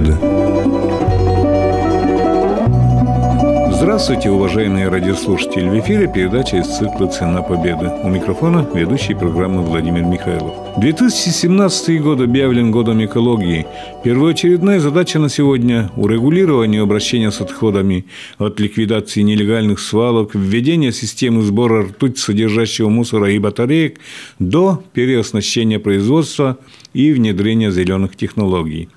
Победы. Здравствуйте, уважаемые радиослушатели! В эфире передача из цикла «Цена победы». У микрофона ведущий программы Владимир Михайлов. 2017 год объявлен годом экологии. Первоочередная задача на сегодня – урегулирование обращения с отходами от ликвидации нелегальных свалок, введения системы сбора ртуть содержащего мусора и батареек до переоснащения производства и внедрения зеленых технологий.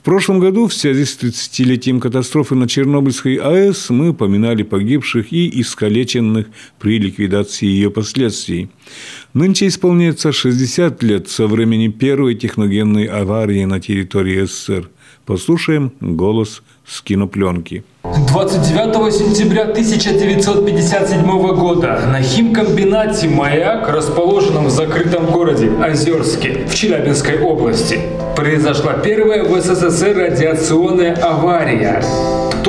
В прошлом году в связи с 30-летием катастрофы на Чернобыльской АЭС мы поминали погибших и искалеченных при ликвидации ее последствий. Нынче исполняется 60 лет со времени первой техногенной аварии на территории СССР. Послушаем голос с кинопленки. 29 сентября 1957 года на химкомбинате «Маяк», расположенном в закрытом городе Озерске в Челябинской области, произошла первая в СССР радиационная авария.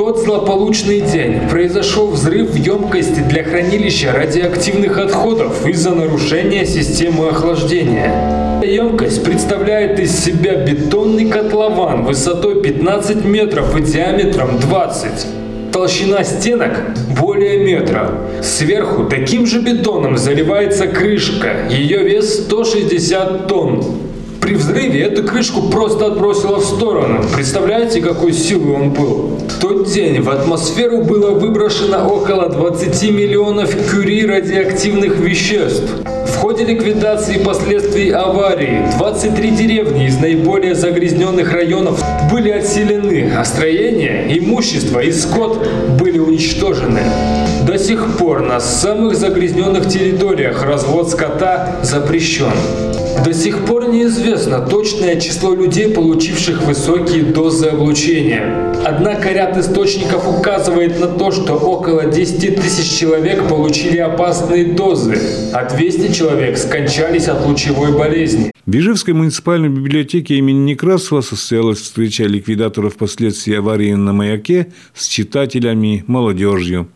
Тот злополучный день произошел взрыв в емкости для хранилища радиоактивных отходов из-за нарушения системы охлаждения. Емкость представляет из себя бетонный котлован высотой 15 метров и диаметром 20. Толщина стенок более метра. Сверху таким же бетоном заливается крышка. Ее вес 160 тонн. При взрыве эту крышку просто отбросило в сторону. Представляете, какой силы он был? В тот день в атмосферу было выброшено около 20 миллионов кюри радиоактивных веществ. В ходе ликвидации последствий аварии 23 деревни из наиболее загрязненных районов были отселены, а строения, имущество и скот были уничтожены. До сих пор на самых загрязненных территориях развод скота запрещен. До сих пор неизвестно точное число людей, получивших высокие дозы облучения. Однако ряд источников указывает на то, что около 10 тысяч человек получили опасные дозы, а 200 человек скончались от лучевой болезни. В Бежевской муниципальной библиотеке имени Некрасова состоялась встреча ликвидаторов последствий аварии на маяке с читателями, молодежью.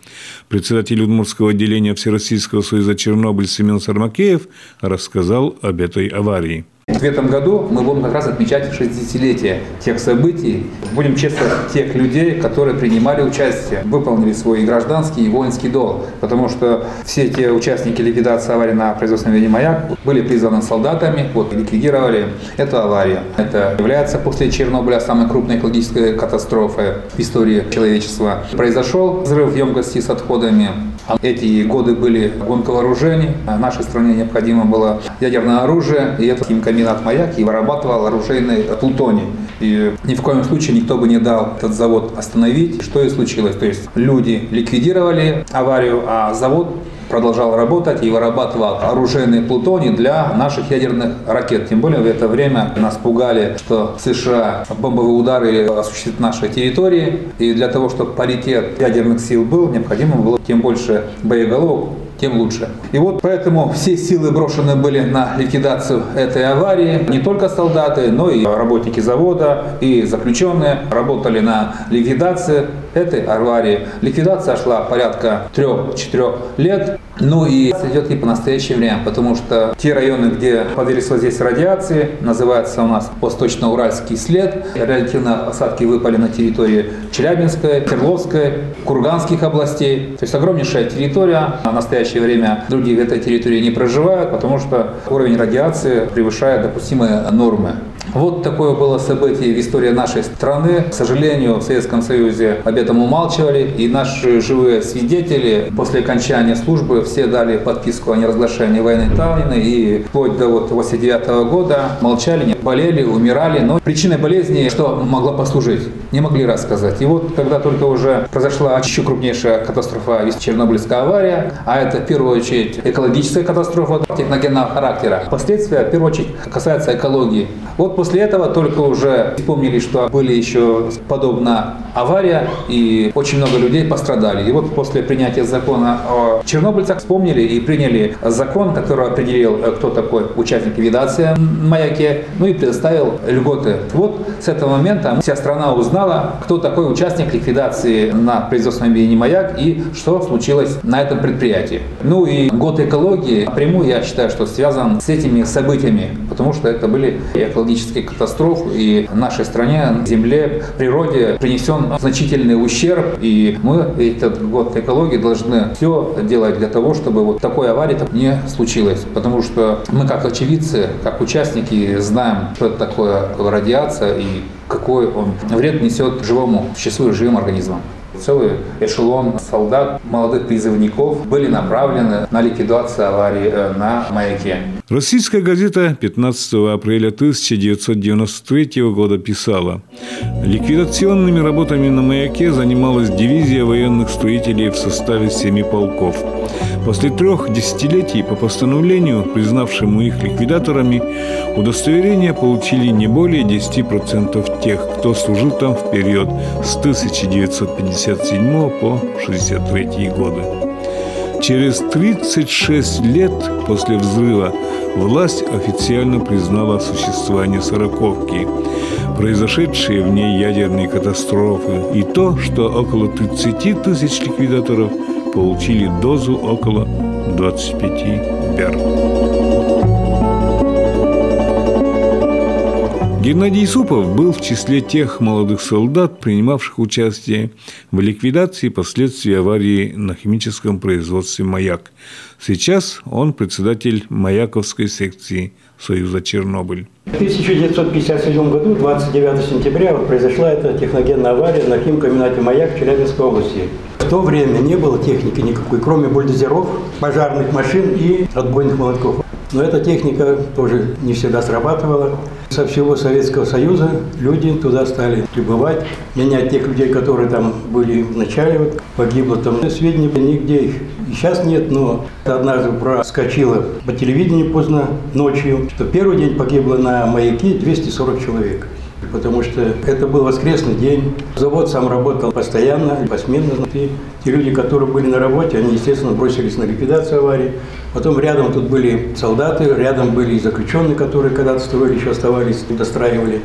Председатель Удмуртского отделения Всероссийского союза Чернобыль Семен Сармакеев рассказал об этой аварии. В этом году мы будем как раз отмечать 60-летие тех событий. Будем чествовать тех людей, которые принимали участие, выполнили свой гражданский и воинский долг. Потому что все те участники ликвидации аварии на производственном виде «Маяк» были призваны солдатами, вот, ликвидировали эту аварию. Это является после Чернобыля самой крупной экологической катастрофой в истории человечества. Произошел взрыв емкости с отходами. Эти годы были гонка вооружений. Нашей стране необходимо было ядерное оружие, и это химкомбинат «Маяк» и вырабатывал оружейный плутоний. И ни в коем случае никто бы не дал этот завод остановить, что и случилось. То есть люди ликвидировали аварию, а завод продолжал работать и вырабатывал оружейный плутоний для наших ядерных ракет. Тем более в это время нас пугали, что США бомбовые удары осуществят на нашей территории. И для того, чтобы паритет ядерных сил был, необходимо было тем больше боеголовок, тем лучше. И вот поэтому все силы брошены были на ликвидацию этой аварии. Не только солдаты, но и работники завода, и заключенные работали на ликвидации этой аварии. Ликвидация шла порядка 3-4 лет. Ну и идет и по настоящее время, потому что те районы, где подвергся здесь радиации, называется у нас Восточно-Уральский след. Радиоактивные осадки выпали на территории Челябинской, Керловской, Курганских областей. То есть огромнейшая территория. В настоящее время другие в этой территории не проживают, потому что уровень радиации превышает допустимые нормы. Вот такое было событие в истории нашей страны. К сожалению, в Советском Союзе об этом умалчивали, и наши живые свидетели после окончания службы все дали подписку о неразглашении военной тайны, и вплоть до вот 89 года молчали, болели, умирали. Но причиной болезни, что могла послужить, не могли рассказать. И вот когда только уже произошла еще крупнейшая катастрофа, Чернобыльская авария, а это в первую очередь экологическая катастрофа техногенного характера. Последствия, в первую очередь, касаются экологии. Вот после этого только уже вспомнили, что были еще подобная авария, и очень много людей пострадали. И вот после принятия закона о чернобыльцах вспомнили и приняли закон, который определил, э, кто такой участник ликвидации в маяке, ну и предоставил льготы. Вот с этого момента вся страна узнала, кто такой участник ликвидации на производственном объединении «Маяк» и что случилось на этом предприятии. Ну и год экологии напрямую, я считаю, что связан с этими событиями, потому что это были экологические экологических катастроф, и нашей стране, земле, природе принесен значительный ущерб, и мы этот год экологии должны все делать для того, чтобы вот такой аварии не случилось, потому что мы как очевидцы, как участники знаем, что это такое радиация и какой он вред несет живому, счастливому живым организмам. Целый эшелон солдат, молодых призывников были направлены на ликвидацию аварии э, на маяке. Российская газета 15 апреля 1993 года писала «Ликвидационными работами на маяке занималась дивизия военных строителей в составе семи полков. После трех десятилетий по постановлению, признавшему их ликвидаторами, удостоверения получили не более 10% тех, кто служил там в период с 1957 по 1963 годы. Через 36 лет после взрыва власть официально признала существование «Сороковки», произошедшие в ней ядерные катастрофы и то, что около 30 тысяч ликвидаторов получили дозу около 25 бер. Геннадий Исупов был в числе тех молодых солдат, принимавших участие в ликвидации последствий аварии на химическом производстве «Маяк». Сейчас он председатель Маяковской секции Союза Чернобыль. В 1957 году, 29 сентября, вот произошла эта техногенная авария на химкомбинате «Маяк» Челябинской области. В то время не было техники никакой, кроме бульдозеров, пожарных машин и отбойных молотков. Но эта техника тоже не всегда срабатывала. Со всего Советского Союза люди туда стали прибывать, менять тех людей, которые там были в начале, вот, погибло там. Сведений нигде их и сейчас нет, но однажды проскочило по телевидению поздно ночью, что первый день погибло на маяке 240 человек потому что это был воскресный день. Завод сам работал постоянно, посменно. И те люди, которые были на работе, они, естественно, бросились на ликвидацию аварии. Потом рядом тут были солдаты, рядом были и заключенные, которые когда-то строили, еще оставались, достраивали.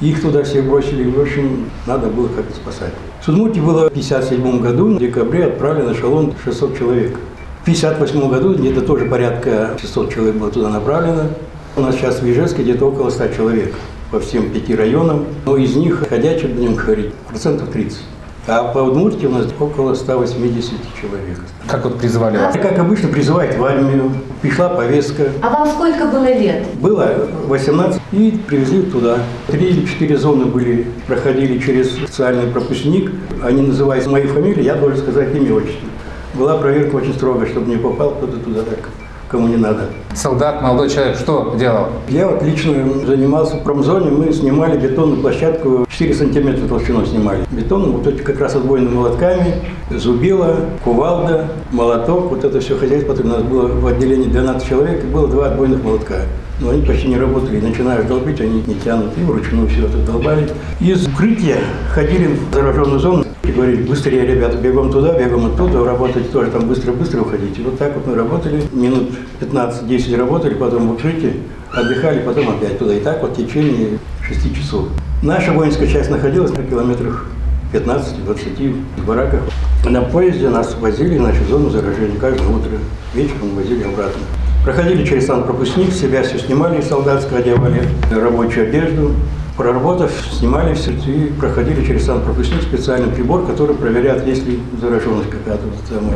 Их туда всех бросили, в общем, надо было как-то спасать. В Судмуте было в 1957 году, в декабре отправлен эшелон 600 человек. В 1958 году где-то тоже порядка 600 человек было туда направлено. У нас сейчас в Ижевске где-то около 100 человек по всем пяти районам, но из них ходячих, будем говорить, процентов 30. А по Удмуртии у нас около 180 человек. Как вот призывали вас? Как обычно, призывать в армию. Пришла повестка. А вам сколько было лет? Было 18 и привезли туда. Три или четыре зоны были, проходили через специальный пропускник. Они называют моей фамилией, я должен сказать имя отчество. Была проверка очень строгая, чтобы не попал кто-то туда так кому не надо. Солдат, молодой человек, что делал? Я вот лично занимался в промзоне, мы снимали бетонную площадку, 4 сантиметра толщину снимали. Бетон, вот эти как раз отбойными молотками, зубила, кувалда, молоток, вот это все хозяйство, у нас было в отделении 12 человек, и было два отбойных молотка. Но они почти не работали. Начинаешь долбить, они не тянут. И вручную все это долбали. Из укрытия ходили в зараженную зону и говорили, быстрее, ребята, бегом туда, бегом оттуда, работайте тоже там быстро-быстро уходите. Вот так вот мы работали, минут 15-10 работали, потом в укрытии, отдыхали, потом опять туда. И так вот в течение 6 часов. Наша воинская часть находилась на километрах 15-20 в бараках. На поезде нас возили значит, в зону заражения каждое утро. Вечером возили обратно. Проходили через санпропускник, себя все снимали солдатское, одевали рабочую одежду. Проработав, снимали все и проходили через санпропускник специальный прибор, который проверяет, есть ли зараженность какая-то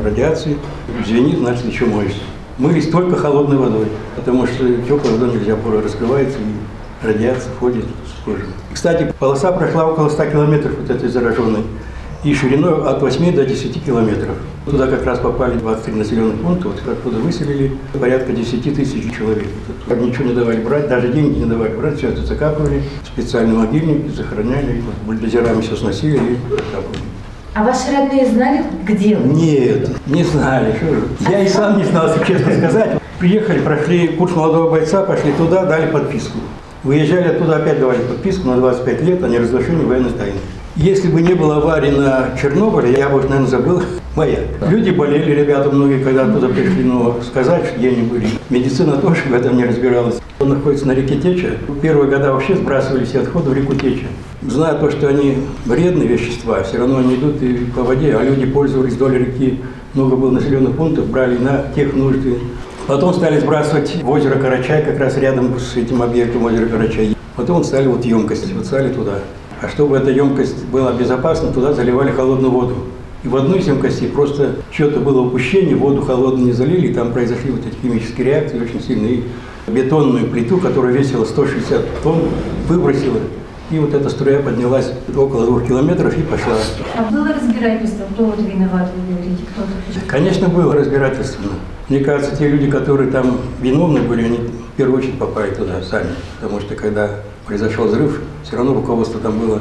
радиации. Звенит, значит, еще моешься. Мылись только холодной водой, потому что теплой водой нельзя, пора раскрывается и радиация входит в кожу. Кстати, полоса прошла около 100 километров вот этой зараженной и шириной от 8 до 10 километров. Туда как раз попали 23 населенных пункта, вот оттуда выселили порядка 10 тысяч человек. Тут ничего не давали брать, даже деньги не давали брать, все это закапывали, специальные могильники захороняли, бульдозерами все сносили и закапывали. А ваши родные знали, где вы? Нет, не знали. Что. Я и сам не знал, если честно сказать. Приехали, прошли курс молодого бойца, пошли туда, дали подписку. Выезжали оттуда, опять давали подписку на 25 лет о неразглашении военной тайны. Если бы не было аварии на Чернобыле, я бы, наверное, забыл моя. Люди болели, ребята многие, когда оттуда пришли, но сказать, где они были. Медицина тоже в этом не разбиралась. Он находится на реке Теча. Первые года вообще сбрасывали все отходы в реку Теча. Зная то, что они вредные вещества, все равно они идут и по воде, а люди пользовались вдоль реки. Много было населенных пунктов, брали на тех нужды. Потом стали сбрасывать в озеро Карачай, как раз рядом с этим объектом озера Карачай. Потом стали вот емкости, вот стали туда. А чтобы эта емкость была безопасна, туда заливали холодную воду. И в одной из емкостей просто что-то было упущение, воду холодную не залили, и там произошли вот эти химические реакции очень сильные. И бетонную плиту, которая весила 160 тонн, выбросила. И вот эта струя поднялась около двух километров и пошла. А было разбирательство, кто вот виноват, вы говорите, кто? Конечно, было разбирательство. Мне кажется, те люди, которые там виновны были, они в первую очередь попали туда сами. Потому что когда произошел взрыв, все равно руководство там было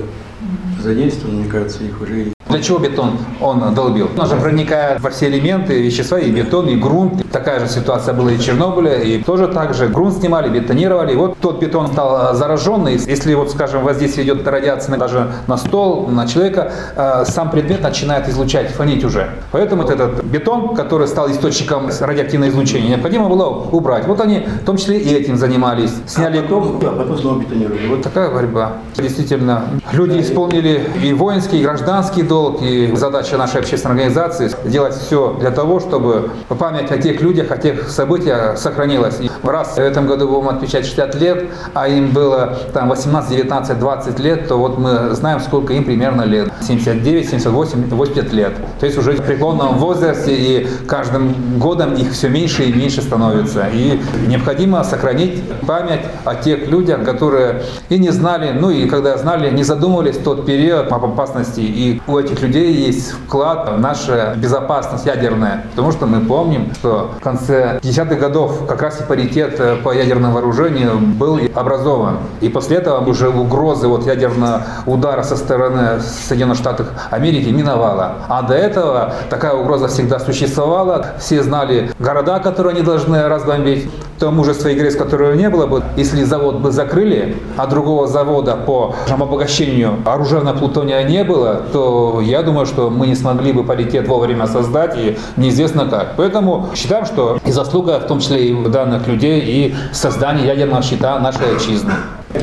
задействовано, мне кажется, их уже и Для чего бетон он долбил? Он же проникает во все элементы, вещества, и бетон, и грунт. Такая же ситуация была и в Чернобыле, и тоже так же. Грунт снимали, бетонировали. И вот тот бетон стал э, зараженный. Если вот, скажем, воздействие идет радиация даже на стол, на человека, э, сам предмет начинает излучать, фонить уже. Поэтому вот этот бетон, который стал источником радиоактивного излучения, необходимо было убрать. Вот они в том числе и этим занимались. Сняли А потом, да, потом снова бетонировали. Вот Такая борьба. Действительно, люди исполнили и воинский, и гражданский долг, и задача нашей общественной организации делать все для того, чтобы память о тех людях, о тех событиях сохранилась. И раз в этом году будем отмечать 60 лет, а им было там 18, 19, 20 лет, то вот мы знаем, сколько им примерно лет. 79, 78, 80 лет. То есть уже в преклонном возрасте, и каждым годом их все меньше и меньше становится. И необходимо сохранить память о тех людях, которые и не знали, ну и когда знали, не задумывались в тот период об опасности. И у этих людей есть вклад в нашу безопасность ядерная. Потому что мы помним, что в конце 50-х годов как раз и паритет э, по ядерному вооружению был образован. И после этого уже угрозы вот ядерного удара со стороны Соединенных Штатов Америки миновала. А до этого такая угроза всегда существовала. Все знали города, которые они должны разбомбить. То мужество и грязь, которого не было бы, если завод бы закрыли, а другого завода по обогащению оружейного плутония не было, то я думаю, что мы не смогли бы паритет вовремя создать и неизвестно как. Поэтому считаем, что и заслуга, в том числе и данных людей, и создание ядерного щита нашей отчизны.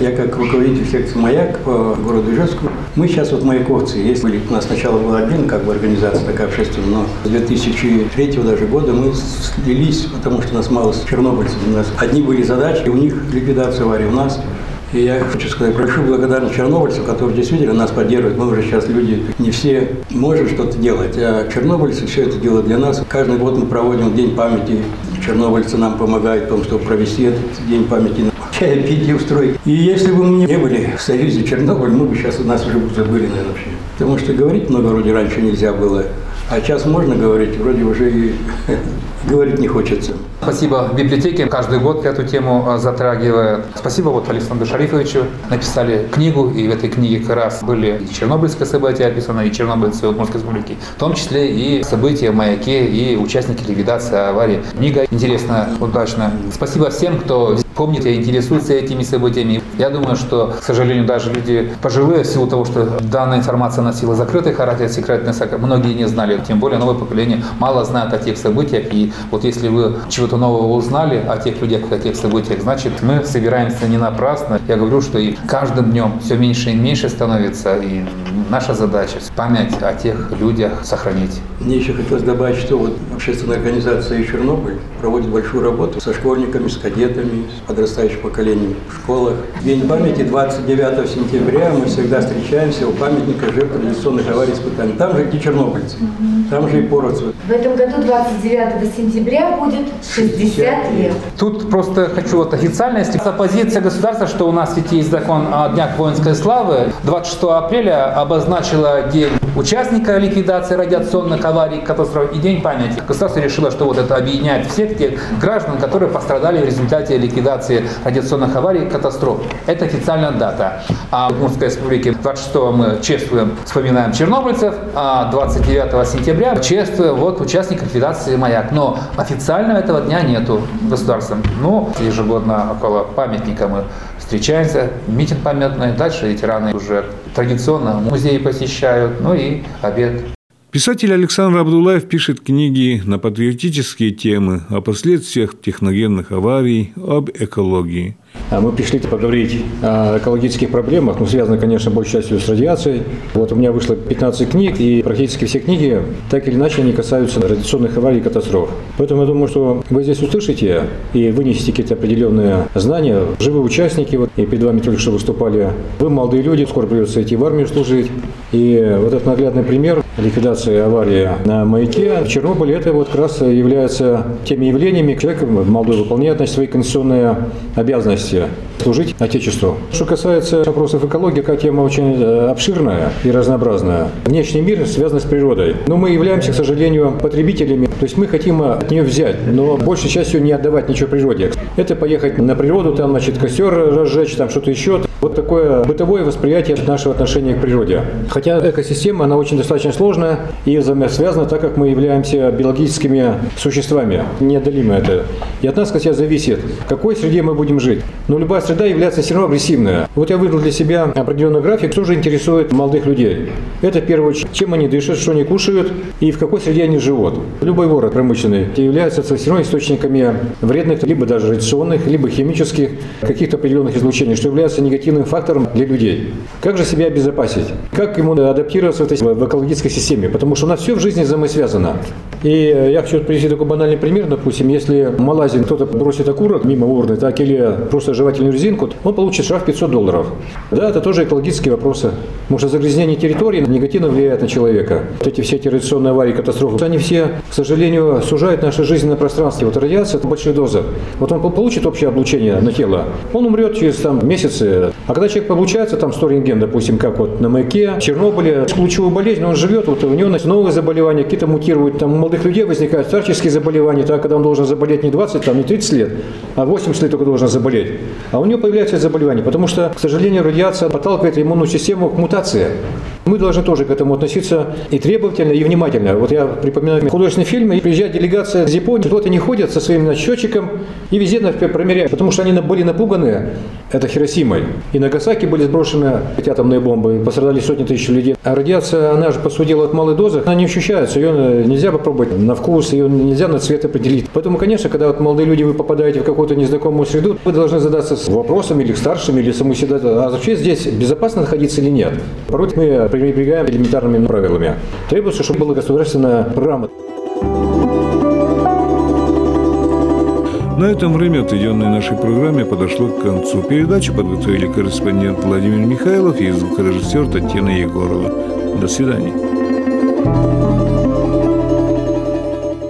Я как руководитель секции «Маяк» по городу мы сейчас вот маяковцы. Есть, у нас сначала была отдельно как бы организация такая общественная, но с 2003 даже года мы слились, потому что нас мало чернобыльцев. У нас одни были задачи, у них ликвидация аварии, у нас и я хочу сказать большую благодарность чернобыльцам, которые действительно нас поддерживают. Мы уже сейчас люди, не все можем что-то делать, а чернобыльцы все это делают для нас. Каждый год мы проводим День памяти. Чернобыльцы нам помогают в том, чтобы провести этот День памяти чай пить и устроить. И если бы мы не были в Союзе Чернобыль, мы бы сейчас у нас уже бы забыли, наверное, вообще. Потому что говорить много вроде раньше нельзя было, а сейчас можно говорить, вроде уже и говорить не хочется. Спасибо библиотеке, каждый год эту тему а, затрагивает. Спасибо вот Александру Шарифовичу. Написали книгу, и в этой книге как раз были и чернобыльские события описаны, и чернобыльцы Удмуртской республики, в том числе и события в маяке, и участники ликвидации аварии. Книга интересная, удачная. Спасибо всем, кто помнит и интересуется этими событиями. Я думаю, что, к сожалению, даже люди пожилые, в силу того, что данная информация носила закрытый характер, секретный, многие не знали, тем более новое поколение мало знает о тех событиях. И вот если вы чего-то нового узнали о тех людях, о тех событиях, значит, мы собираемся не напрасно. Я говорю, что и каждым днем все меньше и меньше становится, и наша задача память о тех людях сохранить. Мне еще хотелось добавить, что вот общественная организация «Чернобыль» проводит большую работу со школьниками, с кадетами, с подрастающим поколением в школах. День памяти 29 сентября мы всегда встречаемся у памятника жертв радиационных аварий испытаний. Там же и чернобыльцы, там же и породцы. В этом году 29 сентября будет 60 лет. Тут просто хочу вот официально, если позиция государства, что у нас ведь есть закон о Днях воинской славы, 26 апреля обозначила день участника ликвидации радиационных аварий, катастроф и день памяти. Государство решило, что вот это объединяет всех тех граждан, которые пострадали в результате ликвидации радиационных аварий и катастроф. Это официальная дата. А в Удмуртской республике 26 мы чествуем, вспоминаем чернобыльцев, а 29 сентября чествуем вот участников ликвидации маяк. Но официально этого дня нету государством. Но ежегодно около памятника мы встречаемся, митинг памятный, дальше ветераны уже традиционно музеи посещают, ну и обед. Писатель Александр Абдулаев пишет книги на патриотические темы о последствиях техногенных аварий, об экологии. А Мы пришли поговорить о экологических проблемах, ну, связано, конечно, большей частью с радиацией. Вот у меня вышло 15 книг, и практически все книги, так или иначе, они касаются радиационных аварий и катастроф. Поэтому я думаю, что вы здесь услышите и вынесете какие-то определенные знания. Живые участники, вот, и перед вами только что выступали. Вы молодые люди, скоро придется идти в армию служить. И вот этот наглядный пример ликвидации аварии на маяке в Чернобыле, это вот как раз является теми явлениями, человек молодой выполняет значит, свои конституционные обязанности служить Отечеству. Что касается вопросов экологии, такая тема очень э, обширная и разнообразная. Внешний мир связан с природой. Но мы являемся, к сожалению, потребителями. То есть мы хотим от нее взять, но большей частью не отдавать ничего природе. Это поехать на природу, там, значит, костер разжечь, там что-то еще. Вот такое бытовое восприятие нашего отношения к природе. Хотя экосистема, она очень достаточно сложная и взаимосвязана, так как мы являемся биологическими существами. Неотделимо это. И от нас, кстати, зависит, в какой среде мы будем жить. Но любая среда является все равно агрессивная. Вот я выдал для себя определенный график, что же интересует молодых людей. Это, в первую очередь, чем они дышат, что они кушают и в какой среде они живут. Любой город промышленный является все равно источниками вредных, либо даже радиационных, либо химических, каких-то определенных излучений, что является негативным фактором для людей. Как же себя обезопасить? Как ему адаптироваться в, этой, в экологической системе? Потому что у нас все в жизни взаимосвязано. И я хочу привести такой банальный пример. Допустим, если в Малайзии кто-то бросит окурок мимо урны, так или просто жевательную резинку, он получит штраф 500 долларов. Да, это тоже экологические вопросы. Потому что загрязнение территории негативно влияет на человека. Вот эти все традиционные аварии, катастрофы, они все, к сожалению, сужают наше жизненное пространство. Вот радиация – это большие дозы. Вот он получит общее облучение на тело, он умрет через там, месяцы. А когда человек получается, там 100 рентген, допустим, как вот на маяке, в Чернобыле, лучевую болезнь, он живет, вот у него новые заболевания, какие-то мутируют, там у молодых людей возникают старческие заболевания, так, когда он должен заболеть не 20, там, не 30 лет, а 80 лет только должен заболеть. А у него появляются заболевания, потому что, к сожалению, радиация подталкивает иммунную систему к мутации. Мы должны тоже к этому относиться и требовательно, и внимательно. Вот я припоминаю художественный фильм, и приезжает делегация из Японии, вот они ходят со своим счетчиком и везде промеряют, потому что они были напуганы, это Хиросимой. И Нагасаки были сброшены эти атомные бомбы, пострадали сотни тысяч людей. А радиация, она же, по дела, от малой дозы, она не ощущается, ее нельзя попробовать на вкус, ее нельзя на цвет определить. Поэтому, конечно, когда вот молодые люди, вы попадаете в какую-то незнакомую среду, вы должны задаться вопросом или к старшим, или саму себя, а вообще здесь безопасно находиться или нет. Порой мы пренебрегаем элементарными правилами. Требуется, чтобы была государственная программа. На этом время, отведенное нашей программе, подошло к концу. Передачу подготовили корреспондент Владимир Михайлов и звукорежиссер Татьяна Егорова. До свидания.